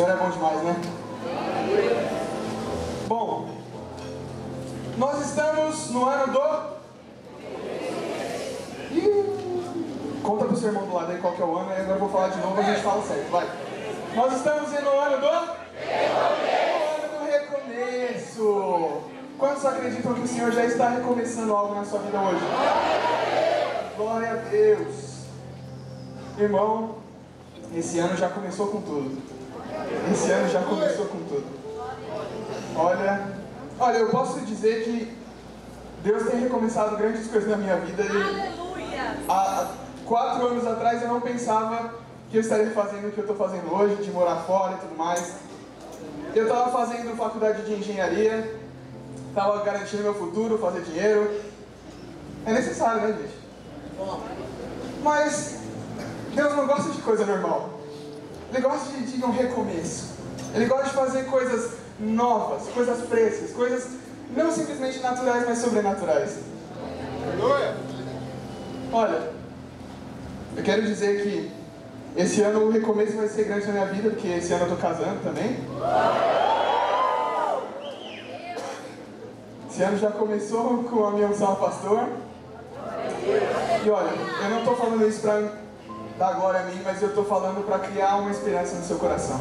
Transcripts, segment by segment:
Senhor é bom demais, né? Bom, nós estamos no ano do. Ih, Conta pro seu irmão do lado aí qual que é o ano, e agora eu vou falar de novo, a gente fala certo, vai. Nós estamos no ano do. O ano do recomeço. Quantos acreditam que o Senhor já está recomeçando algo na sua vida hoje? Glória a Deus. Irmão, esse ano já começou com tudo. Esse ano já começou com tudo. Olha, olha, eu posso dizer que Deus tem recomeçado grandes coisas na minha vida e Aleluia! há quatro anos atrás eu não pensava que eu estaria fazendo o que eu estou fazendo hoje, de morar fora e tudo mais. Eu estava fazendo faculdade de engenharia, estava garantindo meu futuro, fazer dinheiro. É necessário, né, gente? Mas Deus não gosta de coisa normal. Ele gosta de, de um recomeço. Ele gosta de fazer coisas novas, coisas frescas, coisas não simplesmente naturais, mas sobrenaturais. Olha, eu quero dizer que esse ano o recomeço vai ser grande na minha vida, porque esse ano eu tô casando também. Esse ano já começou com a minha unção pastor. E olha, eu não tô falando isso pra dar glória a mim, mas eu tô falando pra criar uma esperança no seu coração.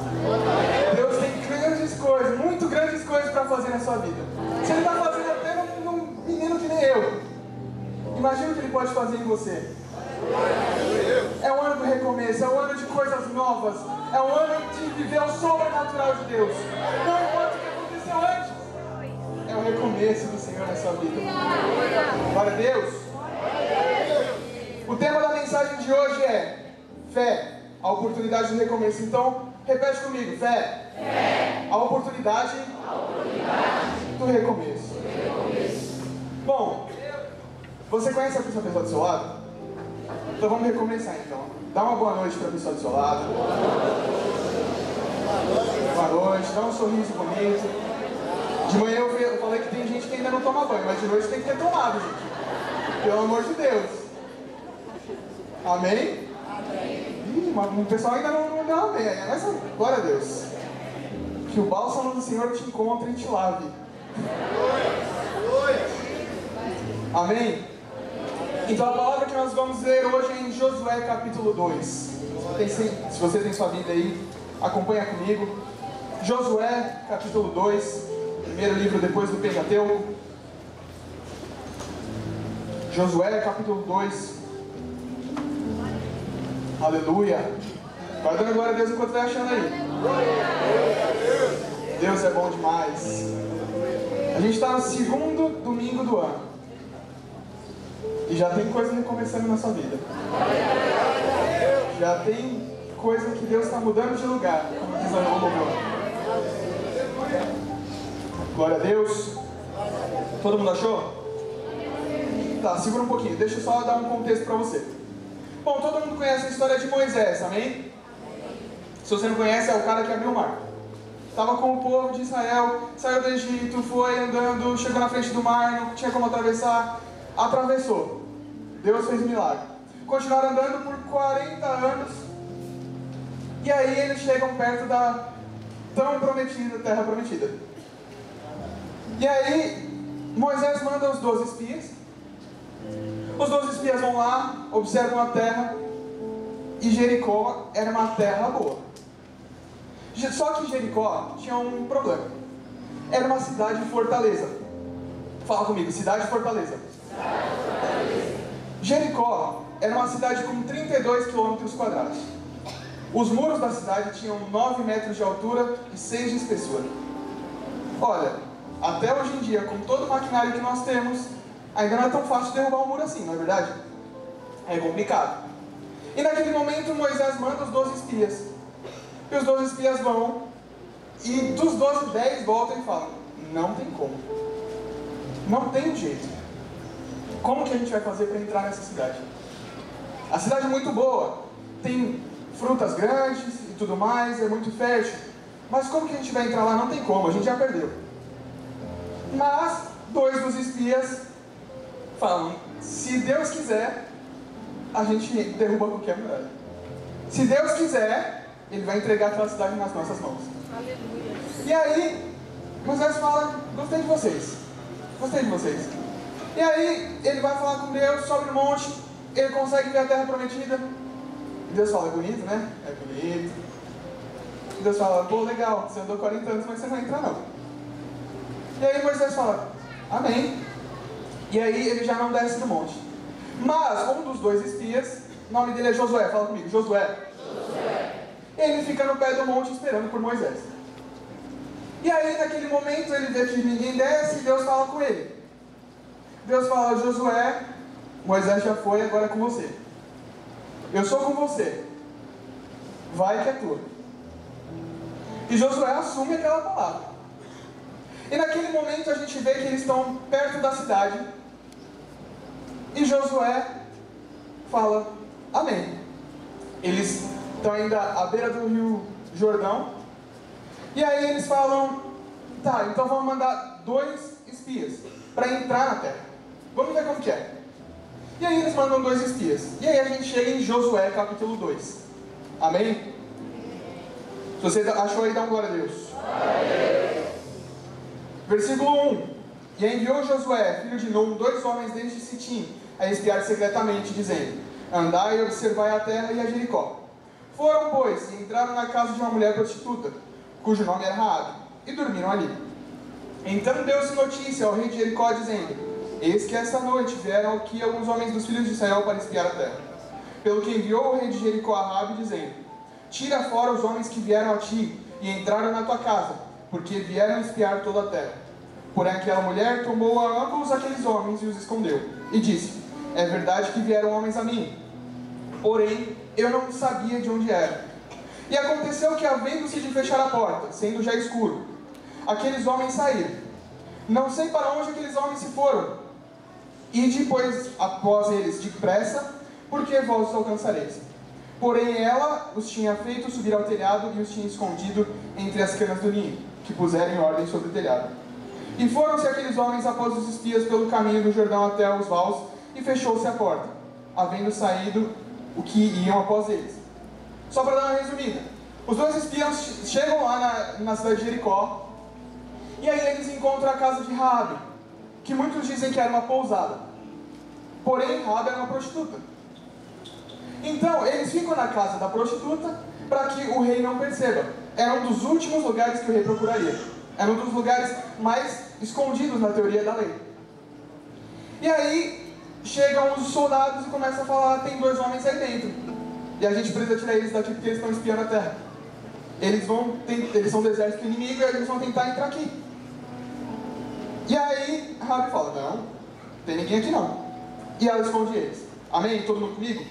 Deus tem grandes coisas, muito grandes coisas pra fazer na sua vida. Se Ele tá fazendo até num, num menino que nem eu, imagina o que Ele pode fazer em você. É um ano do recomeço, é um ano de coisas novas, é um ano de viver o sobrenatural de Deus. Não importa o que aconteceu antes, é o recomeço do Senhor na sua vida. Glória a Deus. O tema da mensagem de hoje é fé, a oportunidade do recomeço. Então, repete comigo: fé, a oportunidade, do recomeço. Bom, você conhece a pessoa do seu lado? Então vamos recomeçar então. Dá uma boa noite para a pessoa do seu lado. Boa noite, dá um sorriso bonito. De manhã eu falei que tem gente que ainda não toma banho, mas de noite tem que ter tomado, gente. Pelo amor de Deus. Amém? O pessoal ainda não, não deu amém. Mas glória a Deus. Que o bálsamo do Senhor te encontre e te lave. Amém? Então a palavra que nós vamos ler hoje é em Josué capítulo 2. Você tem- se você tem sua Bíblia aí, acompanha comigo. Josué capítulo 2, primeiro livro depois do Pentateuco. Josué capítulo 2. Aleluia. Vai dando glória a Deus enquanto vai achando aí. Deus é bom demais. A gente está no segundo domingo do ano. E já tem coisa recomeçando na sua vida. Já tem coisa que Deus está mudando de lugar, como diz a. Glória a Deus. Todo mundo achou? Tá, segura um pouquinho. Deixa eu só dar um contexto para você. Bom, todo mundo conhece a história de Moisés, amém? Se você não conhece, é o cara que abriu o mar. Estava com o povo de Israel, saiu do Egito, foi andando, chegou na frente do mar, não tinha como atravessar, atravessou. Deus fez um milagre. Continuaram andando por 40 anos, e aí eles chegam perto da tão prometida terra prometida. E aí Moisés manda os 12 espias. Os 12 espias vão lá, observam a terra, e Jericó era uma terra boa. Só que Jericó tinha um problema. Era uma cidade fortaleza. Fala comigo, cidade fortaleza. Jericó era uma cidade com 32 quilômetros quadrados. Os muros da cidade tinham 9 metros de altura e 6 de espessura. Olha, até hoje em dia, com todo o maquinário que nós temos, ainda não é tão fácil derrubar um muro assim, não é verdade? É complicado. E naquele momento Moisés manda os 12 espias. E os 12 espias vão, e dos 12, 10 voltam e falam: Não tem como. Não tem jeito. Como que a gente vai fazer para entrar nessa cidade? A cidade é muito boa, tem frutas grandes e tudo mais, é muito fértil. Mas como que a gente vai entrar lá? Não tem como, a gente já perdeu. Mas dois dos espias falam: se Deus quiser, a gente derruba qualquer muralha. Se Deus quiser, ele vai entregar aquela cidade nas nossas mãos. Aleluia. E aí, Moisés fala: Gostei de vocês. Gostei de vocês. E aí, ele vai falar com Deus, sobe no monte, ele consegue ver a terra prometida. E Deus fala: É bonito, né? É bonito. E Deus fala: Pô, legal, você andou 40 anos, mas você não vai entrar, não. E aí, Moisés fala: Amém. E aí, ele já não desce do monte. Mas, um dos dois espias, o nome dele é Josué, fala comigo: Josué. Ele fica no pé do monte esperando por Moisés. E aí, naquele momento, ele vê que ninguém desce e Deus fala com ele. Deus fala: Josué, Moisés já foi, agora é com você. Eu sou com você. Vai que é tua. E Josué assume aquela palavra. E naquele momento a gente vê que eles estão perto da cidade. E Josué fala: Amém. Eles estão ainda à beira do rio Jordão. E aí eles falam: Tá, então vamos mandar dois espias para entrar na terra. Vamos ver como que é. E aí eles mandam dois espias. E aí a gente chega em Josué capítulo 2. Amém? Se você achou aí, dá um glória a Deus. Versículo 1. E enviou Josué, filho de Num, dois homens desde Sitim, a espiar secretamente, dizendo: Andai e observai a terra e a Jericó. Foram, pois, e entraram na casa de uma mulher prostituta, cujo nome era Raabe, e dormiram ali. Então deu-se notícia ao rei de Jericó, dizendo: Eis que esta noite vieram aqui alguns homens dos filhos de Israel para espiar a terra. Pelo que enviou o rei de Jericó a Raabe, dizendo: Tira fora os homens que vieram a ti e entraram na tua casa, porque vieram espiar toda a terra. Porém, aquela mulher tomou a ambos aqueles homens e os escondeu, e disse: É verdade que vieram homens a mim, porém eu não sabia de onde eram. E aconteceu que, havendo-se de fechar a porta, sendo já escuro, aqueles homens saíram. Não sei para onde aqueles homens se foram. E depois, após eles, depressa, porque vós os alcançareis. Porém, ela os tinha feito subir ao telhado e os tinha escondido entre as canas do ninho, que puseram em ordem sobre o telhado. E foram-se aqueles homens após os espias pelo caminho do Jordão até os vals, e fechou-se a porta, havendo saído o que iam após eles. Só para dar uma resumida. Os dois espias chegam lá na, na cidade de Jericó, e aí eles encontram a casa de Raabe, que muitos dizem que era uma pousada. Porém, Raabe era uma prostituta. Então, eles ficam na casa da prostituta para que o rei não perceba. Era um dos últimos lugares que o rei procuraria. Era um dos lugares mais escondidos na teoria da lei. E aí, chegam os soldados e começam a falar: tem dois homens aí dentro. E a gente precisa tirar eles daqui porque eles estão espiando a terra. Eles vão, eles são do exército inimigo e eles vão tentar entrar aqui. E aí, Rabi fala: não, tem ninguém aqui não. E ela esconde eles. Amém? Todo mundo comigo?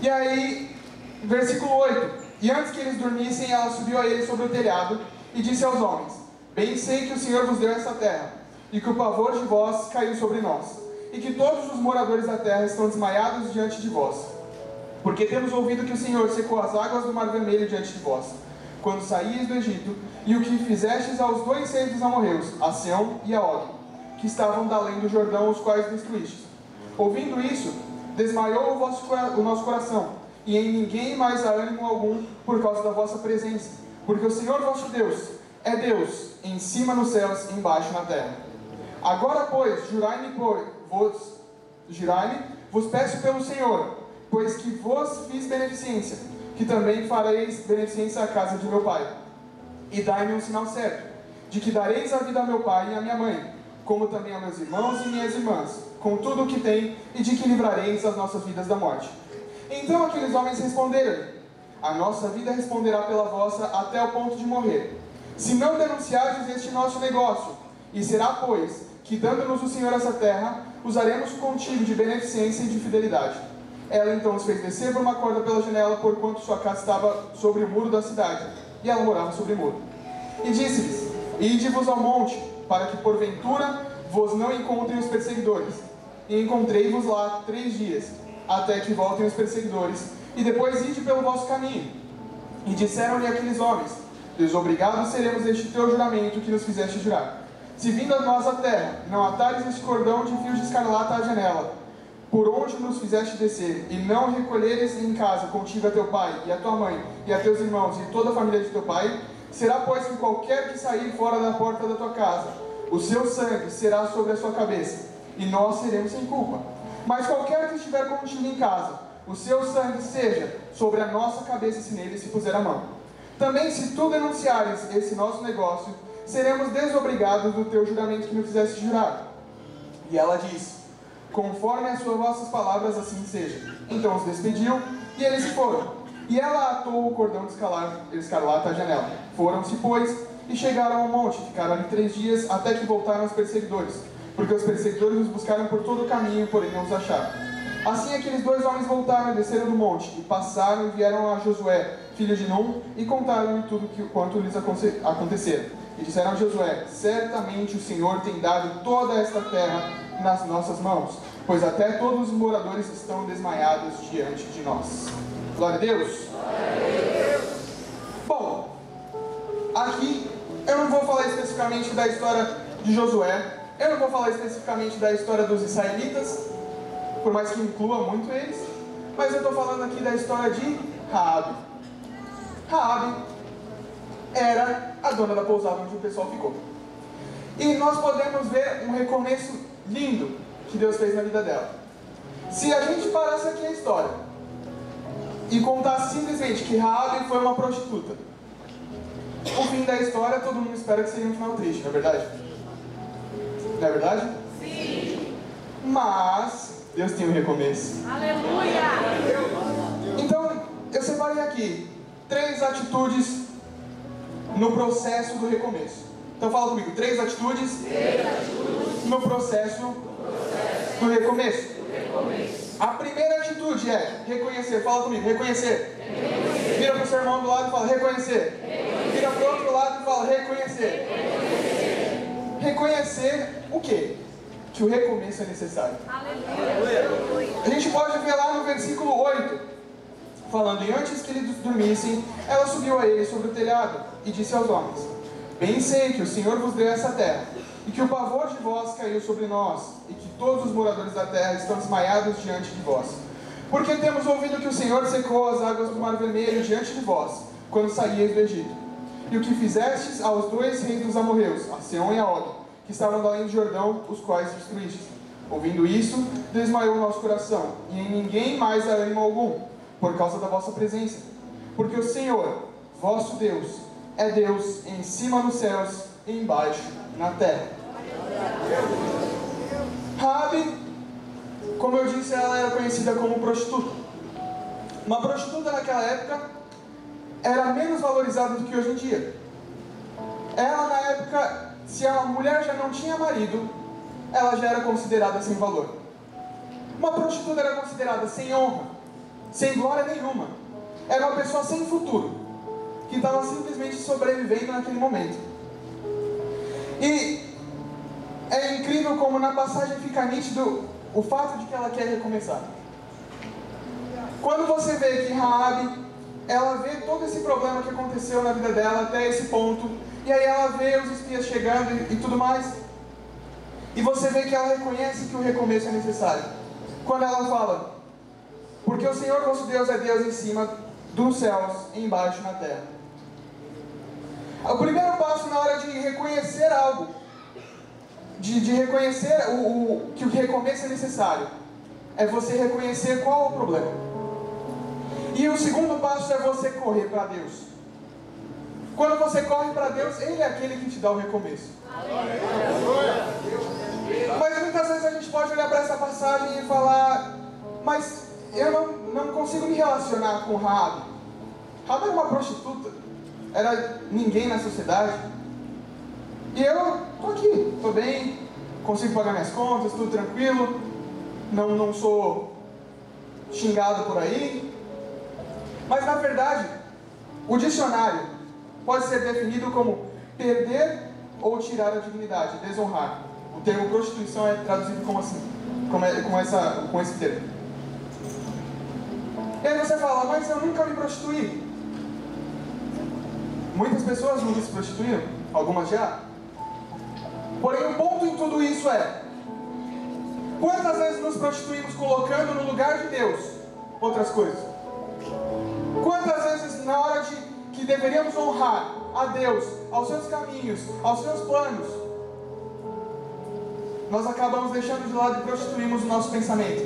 E aí, versículo 8: E antes que eles dormissem, ela subiu a eles sobre o telhado e disse aos homens: Bem sei que o Senhor vos deu essa terra, e que o pavor de vós caiu sobre nós, e que todos os moradores da terra estão desmaiados diante de vós. Porque temos ouvido que o Senhor secou as águas do Mar Vermelho diante de vós, quando saíes do Egito, e o que fizestes aos dois reis amorreus, a Seão e a Og, que estavam da além do Jordão, os quais destruístes. Ouvindo isso, desmaiou o, vosso, o nosso coração, e em ninguém mais há ânimo algum por causa da vossa presença, porque o Senhor vosso Deus é Deus, em cima nos céus e embaixo na terra. Agora, pois, jurai-me, vos, jurai-me, vos peço pelo Senhor, pois que vos fiz beneficência, que também fareis beneficência à casa de meu pai. E dai-me um sinal certo, de que dareis a vida a meu pai e a minha mãe, como também a meus irmãos e minhas irmãs, com tudo o que tem, e de que livrareis as nossas vidas da morte. Então aqueles homens responderam: A nossa vida responderá pela vossa até o ponto de morrer. Se não denunciardes este nosso negócio, e será, pois, que dando-nos o Senhor essa terra, usaremos contigo de beneficência e de fidelidade. Ela então os fez descer por uma corda pela janela, porquanto sua casa estava sobre o muro da cidade, e ela morava sobre o muro. E disse-lhes: Ide-vos ao monte, para que porventura vos não encontrem os perseguidores. E encontrei-vos lá três dias, até que voltem os perseguidores, e depois ide pelo vosso caminho. E disseram-lhe aqueles homens: Desobrigados seremos deste teu juramento que nos fizeste jurar. Se vindo a nós a terra, não atares este cordão de fios de escarlata à janela, por onde nos fizeste descer, e não recolheres em casa contigo a teu pai, e a tua mãe, e a teus irmãos, e toda a família de teu pai, será, pois, que qualquer que sair fora da porta da tua casa, o seu sangue será sobre a sua cabeça, e nós seremos sem culpa. Mas qualquer que estiver contigo em casa, o seu sangue seja sobre a nossa cabeça se nele se puser a mão. Também, se tu denunciares esse nosso negócio, seremos desobrigados do teu juramento que me fizeste jurar. E ela disse: Conforme as suas vossas palavras, assim seja. Então os despediu e eles se foram. E ela atou o cordão de escarlata à janela. Foram-se, pois, e chegaram ao monte. Ficaram ali três dias, até que voltaram os perseguidores. Porque os perseguidores os buscaram por todo o caminho, porém não os acharam. Assim aqueles dois homens voltaram e desceram do monte, e passaram e vieram a Josué, filho de Num, e contaram-lhe tudo quanto lhes acontecera. E disseram a Josué: Certamente o Senhor tem dado toda esta terra nas nossas mãos, pois até todos os moradores estão desmaiados diante de nós. Glória a Deus. Bom, aqui eu não vou falar especificamente da história de Josué, eu não vou falar especificamente da história dos israelitas, por mais que inclua muito eles, mas eu estou falando aqui da história de Raabe. Raabe era a dona da pousada onde o pessoal ficou. E nós podemos ver um recomeço lindo que Deus fez na vida dela. Se a gente parasse aqui a história e contasse simplesmente que Raabe foi uma prostituta, o fim da história todo mundo espera que seja um final triste, não é verdade? Não é verdade? Sim. Mas Deus tem um recomeço. Aleluia. Então, eu separei aqui três atitudes no processo do recomeço. Então fala comigo, três atitudes, Três atitudes no processo processo do recomeço. do recomeço. A primeira atitude é reconhecer. Fala comigo, reconhecer. Vira para o seu irmão do lado e fala reconhecer. Vira para o outro lado e fala reconhecer. Reconhecer o quê? Que o recomeço é necessário. Aleluia. A gente pode ver lá no versículo 8, falando: E antes que eles dormissem, ela subiu a ele sobre o telhado e disse aos homens: Bem sei que o Senhor vos deu essa terra, e que o pavor de vós caiu sobre nós, e que todos os moradores da terra estão desmaiados diante de vós. Porque temos ouvido que o Senhor secou as águas do Mar Vermelho diante de vós, quando saíeis do Egito. E o que fizestes aos dois reis dos amorreus, a Seom e a Og, que estavam além do Jordão, os quais destruístes. Ouvindo isso, desmaiou o nosso coração, e em ninguém mais há ânimo algum, por causa da vossa presença. Porque o Senhor, vosso Deus, é Deus em cima nos céus e embaixo na terra. Rabi, como eu disse, ela era conhecida como prostituta. Uma prostituta naquela época era menos valorizada do que hoje em dia. Ela, na época, se a mulher já não tinha marido, ela já era considerada sem valor. Uma prostituta era considerada sem honra, sem glória nenhuma. Era uma pessoa sem futuro, que estava simplesmente sobrevivendo naquele momento. E é incrível como na passagem fica nítido o fato de que ela quer recomeçar. Quando você vê que Raabe, ela vê todo esse problema que aconteceu na vida dela até esse ponto, e aí ela vê os espias chegando e, e tudo mais, e você vê que ela reconhece que o recomeço é necessário. Quando ela fala, porque o Senhor vosso Deus é Deus em cima dos céus e embaixo na terra. O primeiro passo na hora de reconhecer algo, de, de reconhecer o, o, que o recomeço é necessário, é você reconhecer qual é o problema. E o segundo passo é você correr para Deus. Quando você corre para Deus, Ele é aquele que te dá o recomeço. Mas muitas vezes a gente pode olhar para essa passagem e falar, mas eu não, não consigo me relacionar com Rabi. Rabi era uma prostituta, era ninguém na sociedade. E eu tô aqui, tô bem, consigo pagar minhas contas, tudo tranquilo, não, não sou xingado por aí. Mas na verdade, o dicionário pode ser definido como perder ou tirar a dignidade, desonrar. O termo prostituição é traduzido como assim, com, com, essa, com esse termo. E aí você fala, mas eu nunca me prostituí. Muitas pessoas nunca se prostituíram, algumas já. Porém, o ponto em tudo isso é: Quantas vezes nos prostituímos colocando no lugar de Deus outras coisas? Quantas vezes na hora de que deveríamos honrar a Deus, aos seus caminhos, aos seus planos, nós acabamos deixando de lado e prostituímos o nosso pensamento?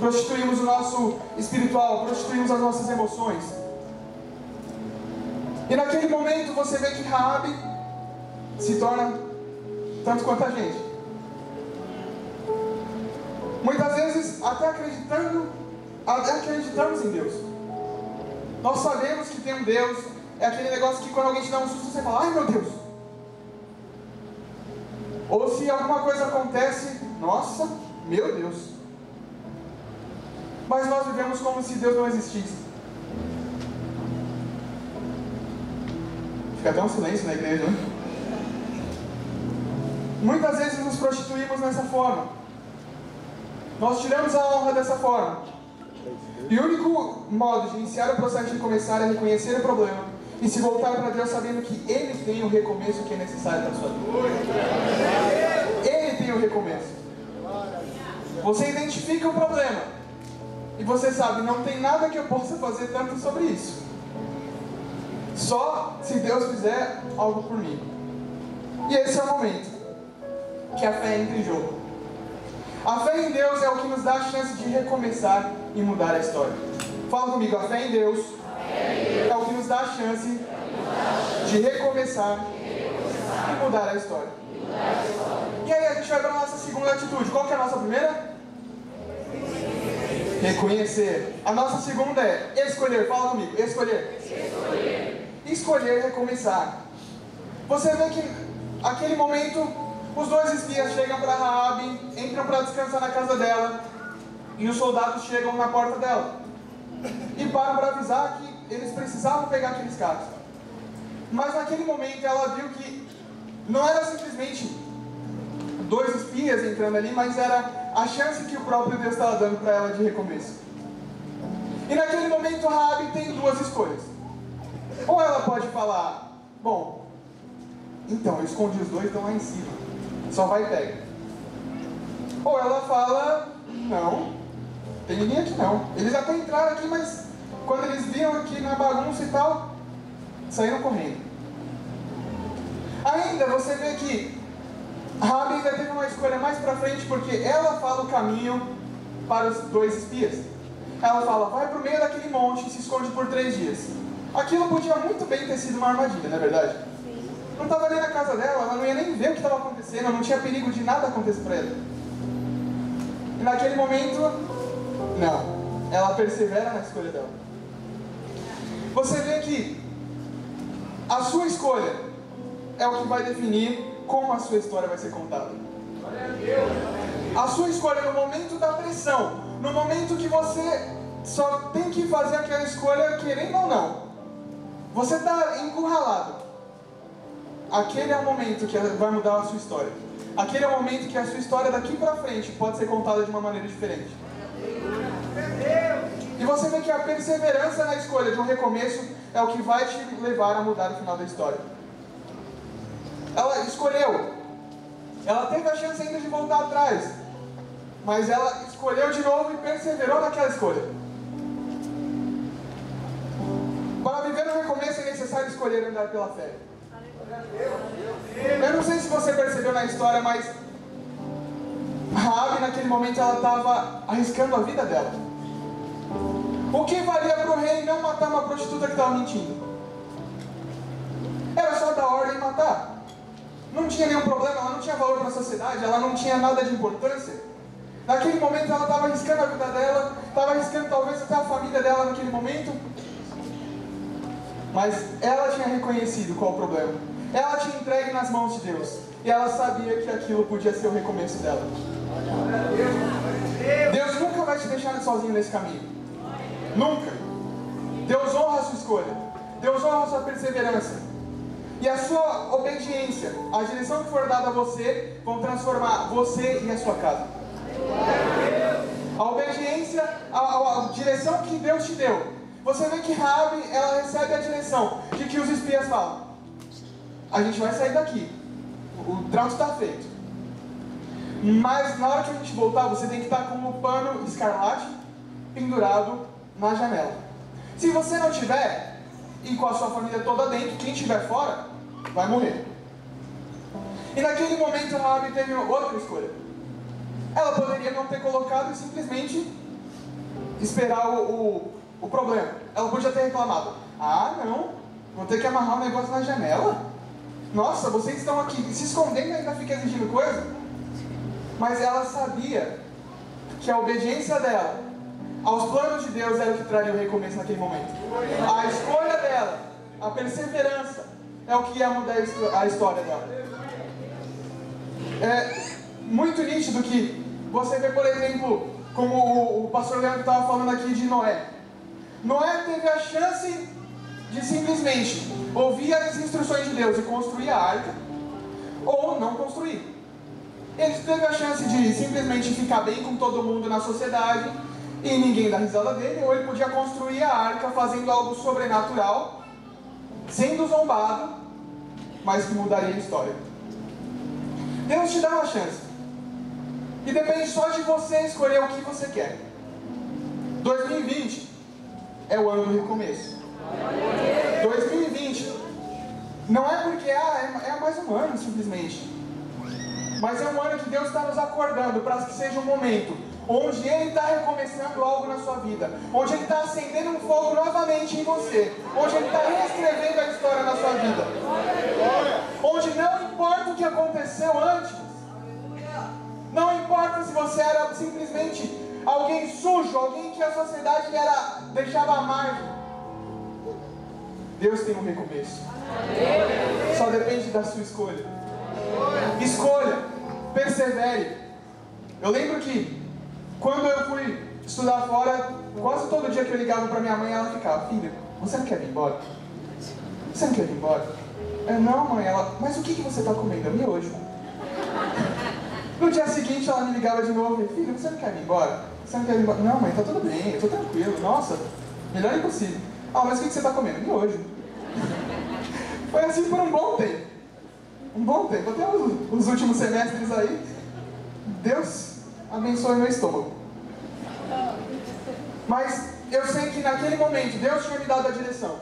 Prostituímos o nosso espiritual, prostituímos as nossas emoções. E naquele momento você vê que Raabe se torna tanto quanto a gente. Muitas vezes até acreditando, até acreditamos em Deus. Nós sabemos que tem um Deus, é aquele negócio que quando alguém te dá um susto, você fala, ai meu Deus. Ou se alguma coisa acontece, nossa, meu Deus. Mas nós vivemos como se Deus não existisse. Fica até um silêncio na igreja, né? Muitas vezes nos prostituímos nessa forma. Nós tiramos a honra dessa forma. E o único modo de iniciar o processo de começar é reconhecer o problema e se voltar para Deus sabendo que Ele tem o recomeço que é necessário para sua vida. Ele tem o recomeço. Você identifica o problema e você sabe, não tem nada que eu possa fazer tanto sobre isso. Só se Deus fizer algo por mim. E esse é o momento que a fé entra em jogo. A fé em Deus é o que nos dá a chance de recomeçar e mudar a história. Fala comigo, a fé em Deus é o que nos dá a chance de recomeçar e mudar a história. E aí a gente vai para a nossa segunda atitude. Qual é a nossa primeira? Reconhecer. A nossa segunda é escolher. Fala comigo, escolher. Escolher. Escolher recomeçar. Você vê que aquele momento os dois espias chegam para Raabe, entram para descansar na casa dela, e os soldados chegam na porta dela. E param para avisar que eles precisavam pegar aqueles caras. Mas naquele momento ela viu que não era simplesmente dois espias entrando ali, mas era a chance que o próprio Deus estava dando para ela de recomeço. E naquele momento Raabe tem duas escolhas. Ou ela pode falar, bom, então eu escondi os dois, estão lá em cima. Só vai e pega. Ou ela fala, não, tem ninguém aqui não. Eles até entraram aqui, mas quando eles viram aqui na bagunça e tal, saíram correndo. Ainda você vê que Rabi ainda teve uma escolha mais pra frente, porque ela fala o caminho para os dois espias. Ela fala, vai pro meio daquele monte e se esconde por três dias. Aquilo podia muito bem ter sido uma armadilha, não é verdade? Não estava ali na casa dela, ela não ia nem ver o que estava acontecendo, não tinha perigo de nada acontecer para ela. E naquele momento, não. Ela persevera na escolha dela. Você vê que a sua escolha é o que vai definir como a sua história vai ser contada. A sua escolha no momento da pressão, no momento que você só tem que fazer aquela escolha querendo ou não. Você está encurralado. Aquele é o momento que vai mudar a sua história. Aquele é o momento que a sua história daqui para frente pode ser contada de uma maneira diferente. E você vê que a perseverança na escolha de um recomeço é o que vai te levar a mudar o final da história. Ela escolheu. Ela teve a chance ainda de voltar atrás. Mas ela escolheu de novo e perseverou naquela escolha. Para viver um recomeço é necessário escolher andar pela fé. Eu não sei se você percebeu na história, mas Rabi naquele momento ela estava arriscando a vida dela. O que valia para o rei não matar uma prostituta que estava mentindo? Era só dar ordem matar. Não tinha nenhum problema, ela não tinha valor para a sociedade, ela não tinha nada de importância. Naquele momento ela estava arriscando a vida dela, estava arriscando talvez até a família dela naquele momento. Mas ela tinha reconhecido qual o problema. Ela tinha entregue nas mãos de Deus. E ela sabia que aquilo podia ser o recomeço dela. Deus nunca vai te deixar sozinho nesse caminho. Nunca. Deus honra a sua escolha. Deus honra a sua perseverança. E a sua obediência, a direção que for dada a você, vão transformar você e a sua casa. A obediência, a, a, a direção que Deus te deu. Você vê que Rabi, ela recebe a direção de que os espias falam. A gente vai sair daqui. O trato está feito. Mas na hora que a gente voltar, você tem que estar com o pano escarlate pendurado na janela. Se você não tiver, e com a sua família toda dentro, quem estiver fora, vai morrer. E naquele momento Rabi teve outra escolha. Ela poderia não ter colocado e simplesmente esperar o, o, o problema. Ela podia ter reclamado. Ah, não, vou ter que amarrar o um negócio na janela? Nossa, vocês estão aqui se escondendo e ainda fica exigindo coisa? Mas ela sabia que a obediência dela aos planos de Deus era o que traria o recomeço naquele momento. A escolha dela, a perseverança, é o que ia mudar a história dela. É muito nítido que você vê, por exemplo, como o pastor Leandro estava falando aqui de Noé. Noé teve a chance de simplesmente ouvir as instruções de Deus e construir a arca, ou não construir. Ele teve a chance de simplesmente ficar bem com todo mundo na sociedade e ninguém dar risada dele, ou ele podia construir a arca fazendo algo sobrenatural, sendo zombado, mas que mudaria a história. Deus te dá uma chance. E depende só de você escolher o que você quer. 2020 é o ano do recomeço. 2020 não é porque ah, é, é mais um ano simplesmente. Mas é um ano que Deus está nos acordando para que seja um momento onde Ele está recomeçando algo na sua vida, onde Ele está acendendo um fogo novamente em você, onde Ele está reescrevendo a história na sua vida, onde não importa o que aconteceu antes, não importa se você era simplesmente alguém sujo, alguém que a sociedade era, deixava à margem, Deus tem um recomeço. Só depende da sua escolha. Escolha, persevere. Eu lembro que quando eu fui estudar fora, quase todo dia que eu ligava para minha mãe, ela ficava: Filha, você não quer ir embora? Você não quer ir embora? Eu, não, mãe. Ela, mas o que, que você está comendo? Eu, miojo. No dia seguinte, ela me ligava de novo: Filha, você não quer ir embora? Você não quer ir embora? Não, mãe, tá tudo bem, eu tô tranquilo. Nossa, melhor impossível. Ah, mas o que, você está comendo? Miojo. Foi assim por um bom tempo. Um bom tempo. Até os, os últimos semestres aí, Deus abençoe meu estômago. Mas eu sei que naquele momento Deus tinha me dado a direção.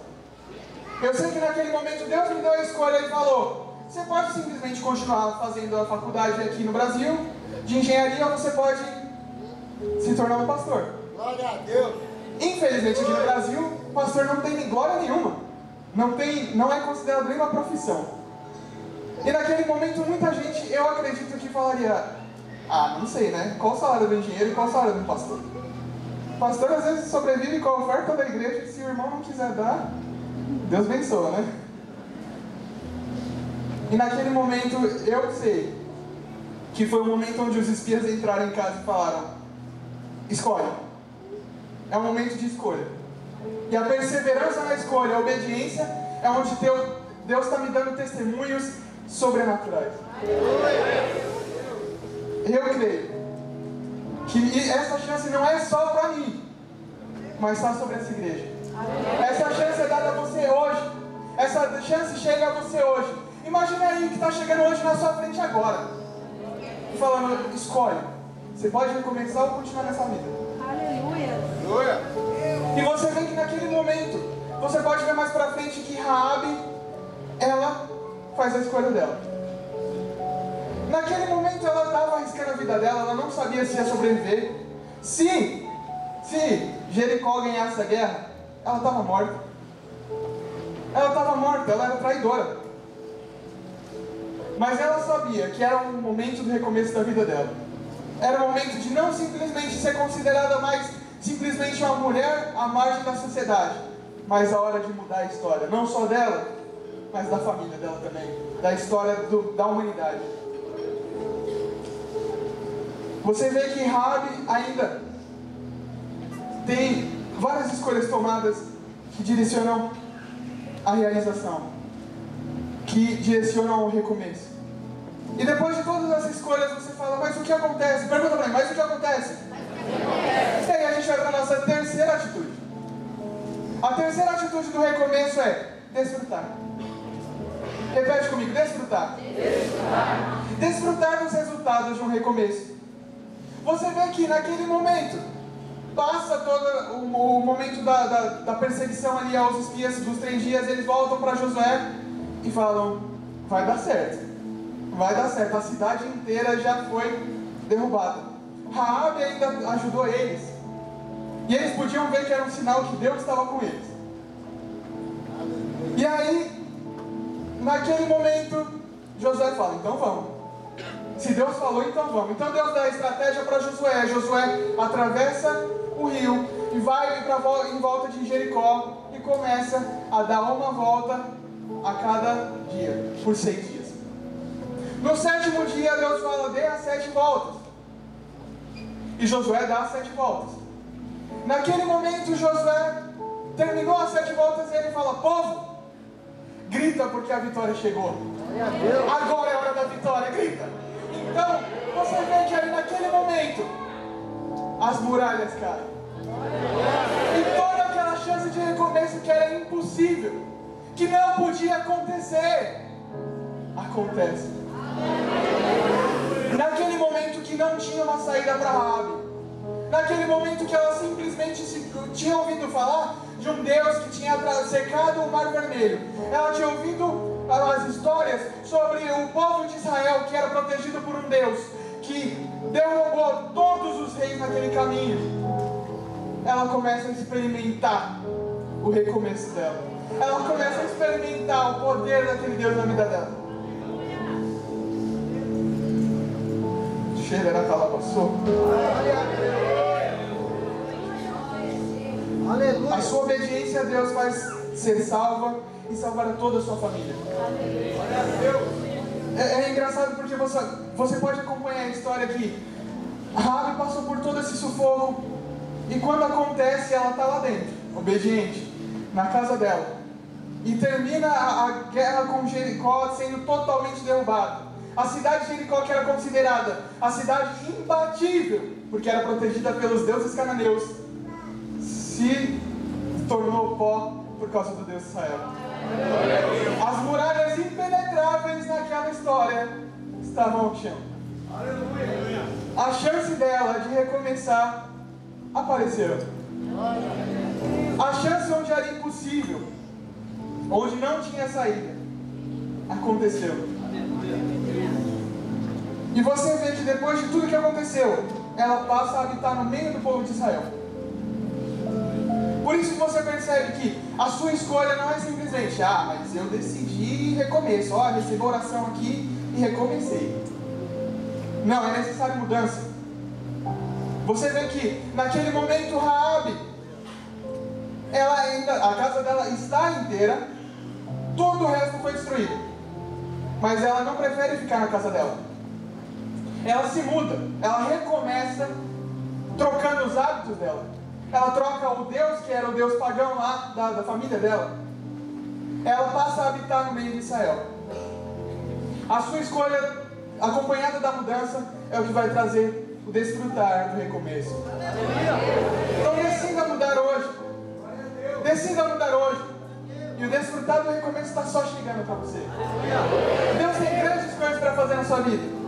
Eu sei que naquele momento Deus me deu a escolha e falou: você pode simplesmente continuar fazendo a faculdade aqui no Brasil de engenharia ou você pode se tornar um pastor. Glória a Deus. Infelizmente aqui no Brasil, pastor não tem glória nenhuma. Não, tem, não é considerado nenhuma profissão. E naquele momento muita gente, eu acredito que falaria, ah, não sei, né? Qual o salário do engenheiro e qual o salário do pastor? O pastor às vezes sobrevive com a oferta da igreja e se o irmão não quiser dar, Deus abençoa, né? E naquele momento eu sei que foi o momento onde os espias entraram em casa e falaram: escolhe. É um momento de escolha. E a perseverança na escolha, a obediência, é onde Deus está me dando testemunhos sobrenaturais. Eu creio que essa chance não é só para mim, mas está sobre essa igreja. Essa chance é dada a você hoje. Essa chance chega a você hoje. Imagina aí que está chegando hoje na sua frente agora. Falando, escolhe. Você pode recomeçar ou continuar nessa vida. Aleluia. Aleluia. E você vê que naquele momento, você pode ver mais pra frente que Raabe, ela faz a escolha dela. Naquele momento ela estava arriscando a vida dela, ela não sabia se ia sobreviver. Se, se Jericó ganhasse a guerra, ela estava morta. Ela estava morta, ela era traidora. Mas ela sabia que era um momento do recomeço da vida dela. Era o momento de não simplesmente ser considerada mais simplesmente uma mulher à margem da sociedade, mas a hora de mudar a história, não só dela, mas da família dela também, da história do, da humanidade. Você vê que Rabi ainda tem várias escolhas tomadas que direcionam a realização, que direcionam o recomeço. E depois de todas essas escolhas, você fala, mas o que acontece? Pergunta para mim, mas o que acontece? E aí a gente vai para a nossa terceira atitude. A terceira atitude do recomeço é desfrutar. Repete comigo, desfrutar. Desfrutar, desfrutar dos resultados resultados de um recomeço. Você vê que naquele momento, passa todo o, o momento da, da, da, perseguição ali aos espias dos três dias, eles voltam para Josué e falam: vai dar certo, vai dar certo, a cidade inteira já foi derrubada. Raabe ainda ajudou eles. E eles podiam ver que era um sinal que Deus estava com eles. E aí, naquele momento, Josué fala: então vamos. Se Deus falou, então vamos. Então Deus dá a estratégia para Josué. Josué atravessa o rio e vai em volta de Jericó e começa a dar uma volta a cada dia, por seis dias. No sétimo dia, Deus fala: dê as sete voltas. E Josué dá as sete voltas. Naquele momento, Josué terminou as sete voltas e ele fala: Povo, grita porque a vitória chegou. Agora é a hora da vitória, grita. Então, você vê que ali naquele momento, as muralhas caem. E toda aquela chance de recomeço que era impossível, que não podia acontecer, acontece. Naquele momento que não tinha uma saída para Rabi, naquele momento que ela simplesmente tinha ouvido falar de um Deus que tinha secado o Mar Vermelho, ela tinha ouvido as histórias sobre o povo de Israel que era protegido por um Deus que derrubou todos os reis naquele caminho. Ela começa a experimentar o recomeço dela. Ela começa a experimentar o poder daquele Deus na vida dela. Passou. Aleluia. A sua obediência a Deus faz ser salva e salvar toda a sua família. É, é engraçado porque você, você pode acompanhar a história aqui. Rabi passou por todo esse sufoco e quando acontece ela está lá dentro, obediente, na casa dela. E termina a, a guerra com Jericó sendo totalmente derrubada. A cidade de Jericó, que era considerada a cidade imbatível, porque era protegida pelos deuses cananeus, se tornou pó por causa do Deus de Israel. As muralhas impenetráveis naquela história estavam ao chão. A chance dela de recomeçar apareceu. A chance onde era impossível, onde não tinha saída, aconteceu. E você vê que depois de tudo que aconteceu, ela passa a habitar no meio do povo de Israel. Por isso você percebe que a sua escolha não é simplesmente, ah, mas eu decidi e recomeço. Ó, recebi oração aqui e recomecei. Não, é necessário mudança. Você vê que naquele momento Raabe, ela ainda, a casa dela está inteira, todo o resto foi destruído. Mas ela não prefere ficar na casa dela. Ela se muda, ela recomeça trocando os hábitos dela. Ela troca o Deus, que era o Deus pagão lá da, da família dela. Ela passa a habitar no meio de Israel. A sua escolha, acompanhada da mudança, é o que vai trazer o desfrutar do recomeço. Então decida mudar hoje. Decida mudar hoje. E o desfrutar do recomeço está só chegando para você. Deus tem grandes coisas para fazer na sua vida.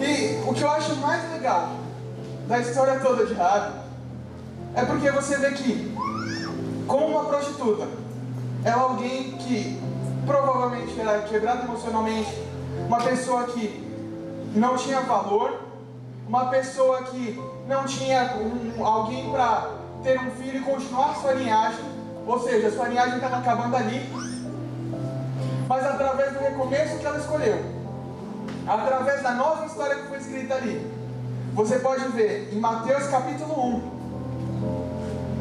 E o que eu acho mais legal da história toda de Rabi é porque você vê que, como uma prostituta, ela é alguém que provavelmente era quebrada emocionalmente, uma pessoa que não tinha valor, uma pessoa que não tinha um, alguém para ter um filho e continuar sua linhagem, ou seja, sua linhagem estava acabando ali, mas através do recomeço que ela escolheu, através da nova história que foi escrita ali, você pode ver em Mateus capítulo 1,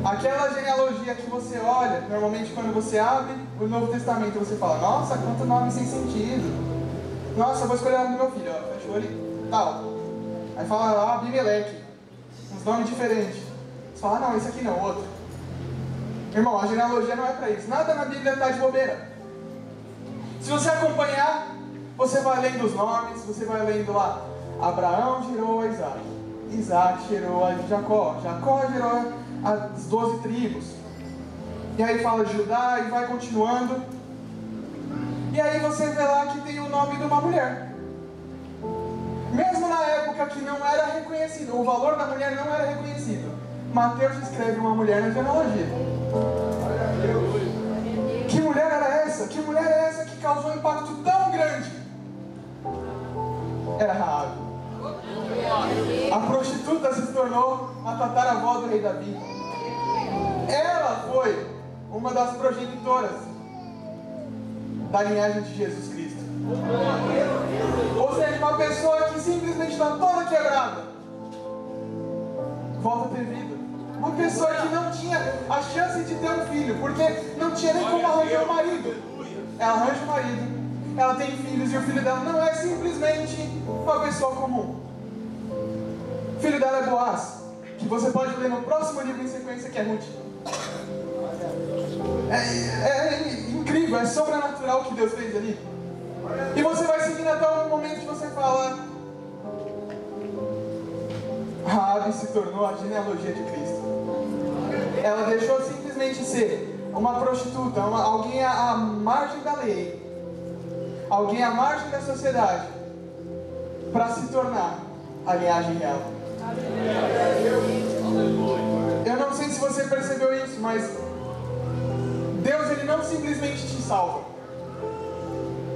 Aquela genealogia que você olha, normalmente quando você abre o Novo Testamento, você fala, nossa, quanto nome sem sentido. Nossa, vou escolher o nome do meu filho, tal. Aí fala lá, Abimeleque, uns nomes diferentes. Você fala, não, esse aqui não, outro. Irmão, a genealogia não é para isso. Nada na Bíblia está de bobeira. Se você acompanhar, você vai lendo os nomes, você vai lendo lá, Abraão gerou a Isaac, Isaac gerou a Jacó, Jacó gerou as doze tribos. E aí fala Judá e vai continuando. E aí você vê lá que tem o nome de uma mulher. época que não era reconhecido, o valor da mulher não era reconhecido. Mateus escreve uma mulher na genealogia. Que mulher era essa? Que mulher é essa que causou um impacto tão grande? Era Raabe. A prostituta se tornou a tataravó do rei Davi. Ela foi uma das progenitoras da linhagem de Jesus Cristo. Ou seja, uma pessoa que simplesmente está toda quebrada, volta a ter vida. Uma pessoa que não tinha a chance de ter um filho, porque não tinha nem como arranjar um marido. Ela arranja um marido, ela tem filhos e o filho dela não é simplesmente uma pessoa comum. O filho dela é Boaz, que você pode ler no próximo livro em sequência, que é Ruth. É, é incrível, é sobrenatural o que Deus fez ali. E você vai seguindo até o momento que você fala. Raabe se tornou a genealogia de Cristo. Ela deixou simplesmente ser uma prostituta, uma, alguém à, à margem da lei, alguém à margem da sociedade, para se tornar a linhagem real. Eu não sei se você percebeu isso, mas Deus ele não simplesmente te salva.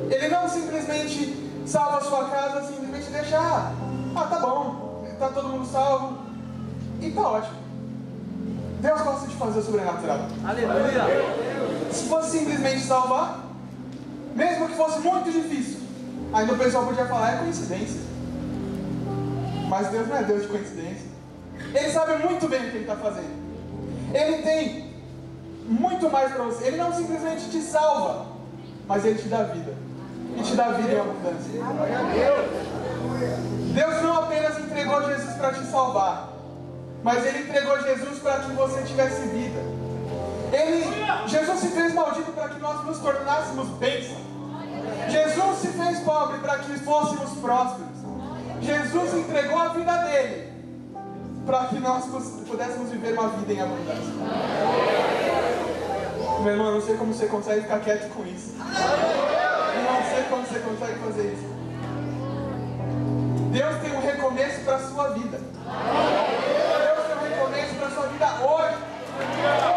Ele não simplesmente salva a sua casa, simplesmente deixa, ah, ah tá bom, tá todo mundo salvo e tá ótimo. Deus gosta de fazer o sobrenatural. Aleluia. Se fosse simplesmente salvar, mesmo que fosse muito difícil, ainda o pessoal podia falar, é coincidência. Mas Deus não é Deus de coincidência. Ele sabe muito bem o que Ele está fazendo. Ele tem muito mais para você. Ele não simplesmente te salva, mas Ele te dá vida. E te dá vida em abundância. Deus não apenas entregou Jesus para te salvar, mas Ele entregou Jesus para que você tivesse vida. Ele, Jesus se fez maldito para que nós nos tornássemos bênçãos. Jesus se fez pobre para que fôssemos prósperos. Jesus entregou a vida dele para que nós pudéssemos viver uma vida em abundância. Meu irmão, eu não sei como você consegue ficar quieto com isso. Eu não sei como você consegue fazer isso. Deus tem um recomeço para a sua vida. Deus tem um recomeço para a sua vida hoje.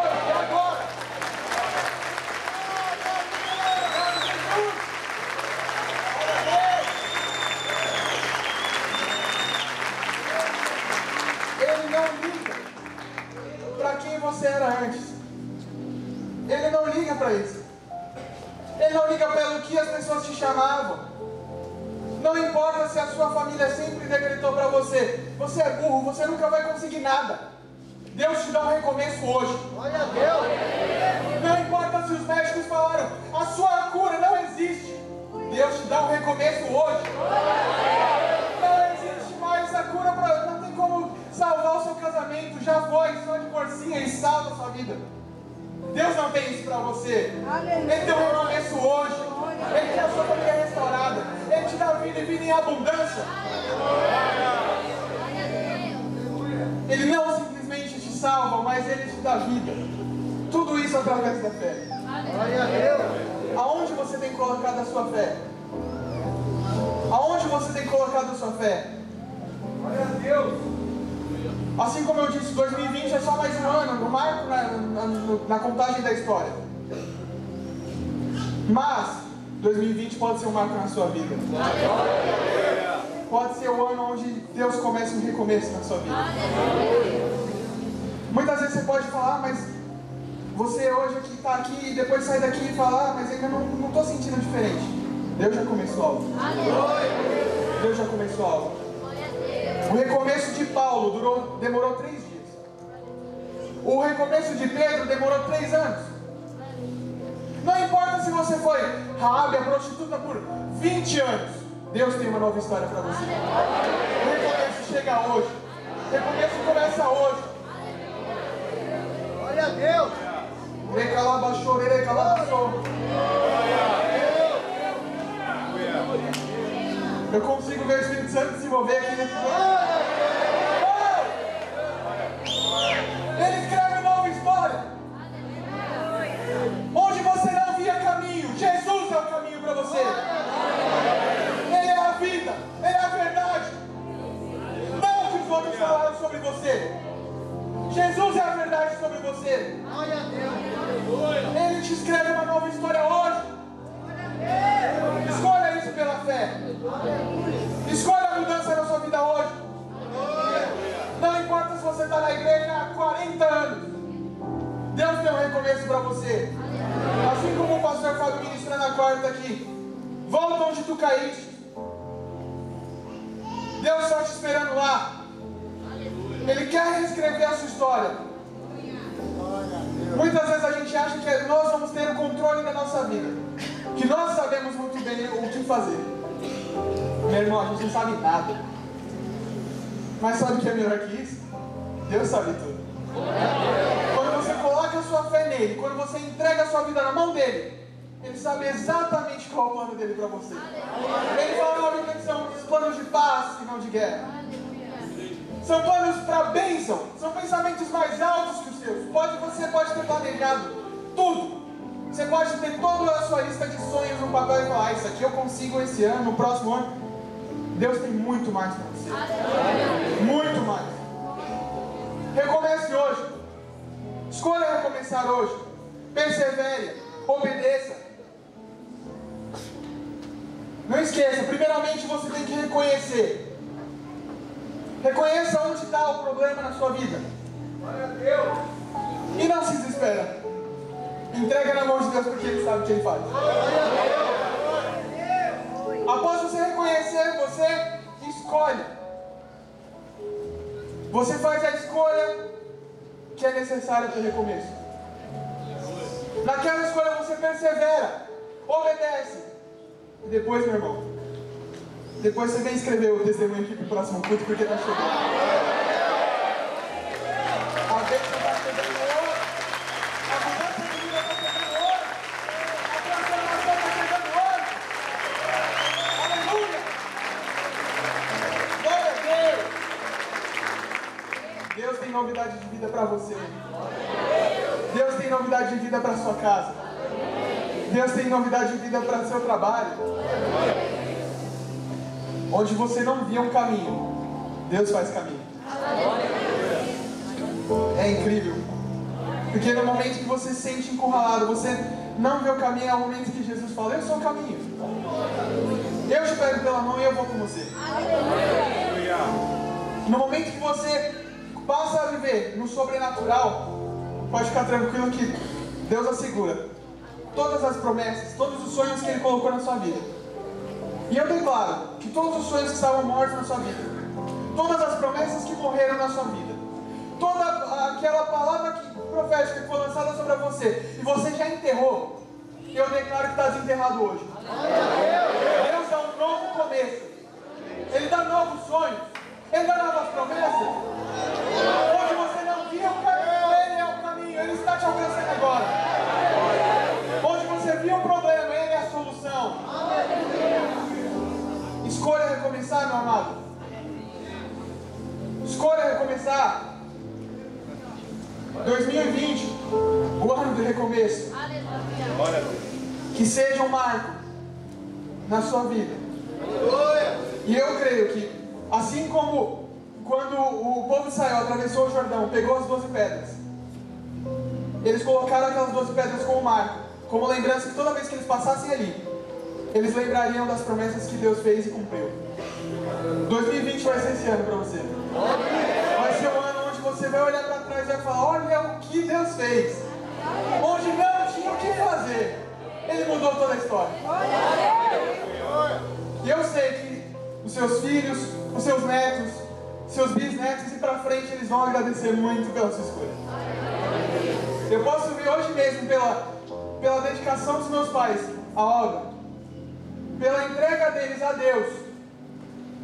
Você era antes. Ele não liga para isso. Ele não liga pelo que as pessoas te chamavam. Não importa se a sua família sempre decretou para você: você é burro, você nunca vai conseguir nada. Deus te dá um recomeço hoje. Glória a Deus. Não importa se os médicos falaram: a sua cura não existe. Deus te dá um recomeço hoje. Não salvar o seu casamento. Já foi, só de porcinha e salva a sua vida. Deus não tem isso para você. Ele tem um recomeço hoje. Ele tem a sua família restaurada. Ele te dá vida e vida em abundância. Ele não simplesmente te salva, mas ele te dá vida. Tudo isso através da fé. Aonde você tem colocado a sua fé? Aonde você tem colocado a sua fé? Glória a Deus. Assim como eu disse, 2020 é só mais um ano, no marco na, na, na contagem da história. Mas 2020 pode ser um marco na sua vida. Pode ser o ano onde Deus começa um recomeço na sua vida. Muitas vezes você pode falar, mas você hoje aqui está aqui e depois sai daqui e fala, ah, mas ainda não estou sentindo diferente. Deus já começou algo. Deus já começou algo. O recomeço de Paulo durou, demorou três dias. O recomeço de Pedro demorou três anos. Não importa se você foi Raabe, a prostituta, por 20 anos. Deus tem uma nova história para você. O recomeço chega hoje. O recomeço começa hoje. Glória a Deus. Recalabaxou, recalabaxou. Eu consigo ver o Espírito Santo se mover aqui nesse lugar. Jesus é a verdade sobre você. Ele te escreve uma nova história hoje. Escolha isso pela fé. Escolha a mudança na sua vida hoje. Não importa se você está na igreja há 40 anos. Deus tem um recomeço para você. Assim como o pastor Fábio ministra na quarta aqui. Volta onde tu caíste. Deus está te esperando lá. Ele quer reescrever a sua história. Muitas vezes a gente acha que nós vamos ter o controle da nossa vida. Que nós sabemos muito bem o que fazer. Meu irmão, a gente não sabe nada. Mas sabe o que é melhor que isso? Deus sabe tudo. Quando você coloca a sua fé nele, quando você entrega a sua vida na mão dele, ele sabe exatamente qual é o plano dele para você. Ele fala na Bíblia que são os planos de paz e não de guerra. São planos para bênção. São pensamentos mais altos que os seus. Pode, você pode ter planejado tudo. Você pode ter toda a sua lista de sonhos no papel e falar: ah, Isso aqui eu consigo esse ano, no próximo ano. Deus tem muito mais para você. Muito mais. Recomece hoje. Escolha recomeçar hoje. Persevere. Obedeça. Não esqueça, primeiramente você tem que reconhecer Reconheça onde está o problema na sua vida. E não se desespera. Entrega na mão de Deus porque Ele sabe o que Ele faz. Após você reconhecer, você escolhe. Você faz a escolha que é necessária para o recomeço. Naquela escolha você persevera, obedece. E depois, meu irmão, depois você vem escrever o testemunho aqui pro próximo culto, porque tá chegando. A bênção tá chegando hoje. A mudança de vida tá chegando hoje. A transformação tá chegando hoje. Aleluia! Glória a Deus! Deus tem novidade de vida para você. Deus tem novidade de vida para sua casa. Deus tem novidade de vida para seu trabalho onde você não via um caminho, Deus faz caminho. É incrível. Porque no momento que você se sente encurralado, você não vê o caminho, é o momento que Jesus fala, eu sou o caminho. Eu te pego pela mão e eu vou com você. No momento que você passa a viver no sobrenatural, pode ficar tranquilo que Deus assegura todas as promessas, todos os sonhos que Ele colocou na sua vida. E eu declaro que todos os sonhos que estavam mortos na sua vida, todas as promessas que morreram na sua vida, toda aquela palavra que, profética que foi lançada sobre você e você já enterrou, eu declaro que está desenterrado hoje. Deus dá um novo começo. Ele dá novos sonhos. Ele dá novas promessas. Onde você não via o caminho, Ele é o caminho. Ele está te alcançando agora. Recomeçar, meu amado. Escolha recomeçar. 2020, o ano do recomeço. Que seja um marco na sua vida. E eu creio que, assim como quando o povo de Israel atravessou o Jordão, pegou as 12 pedras, eles colocaram aquelas 12 pedras como marco, como lembrança que toda vez que eles passassem ali, eles lembrariam das promessas que Deus fez e cumpriu. 2020 vai ser esse ano para você. Vai ser um ano onde você vai olhar para trás e vai falar: olha o que Deus fez. Onde não tinha o que fazer, Ele mudou toda a história. E eu sei que os seus filhos, os seus netos, seus bisnetos e para frente eles vão agradecer muito pela sua escolha. Eu posso ver hoje mesmo pela, pela dedicação dos meus pais à obra pela entrega deles a Deus,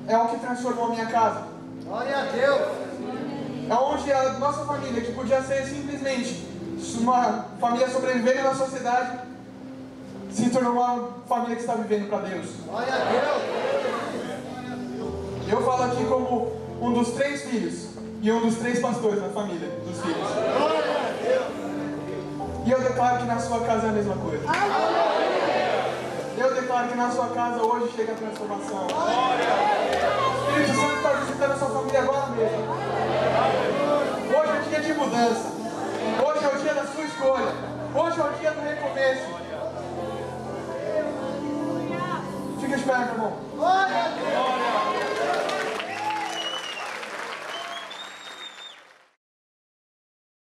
é o que transformou a minha casa. Glória a Deus. É onde a nossa família, que podia ser simplesmente uma família sobrevivendo na sociedade, se tornou uma família que está vivendo para Deus. Glória a Deus. Eu falo aqui como um dos três filhos e um dos três pastores da família, dos filhos. Glória a Deus. E eu declaro que na sua casa é a mesma coisa. Eu declaro que na sua casa hoje chega a transformação. O Espírito Santo está visitando a sua família agora mesmo. Hoje é dia de mudança. Hoje é o dia da sua escolha. Hoje é o dia do recomeço. Fica esperto, irmão. Glória a Deus.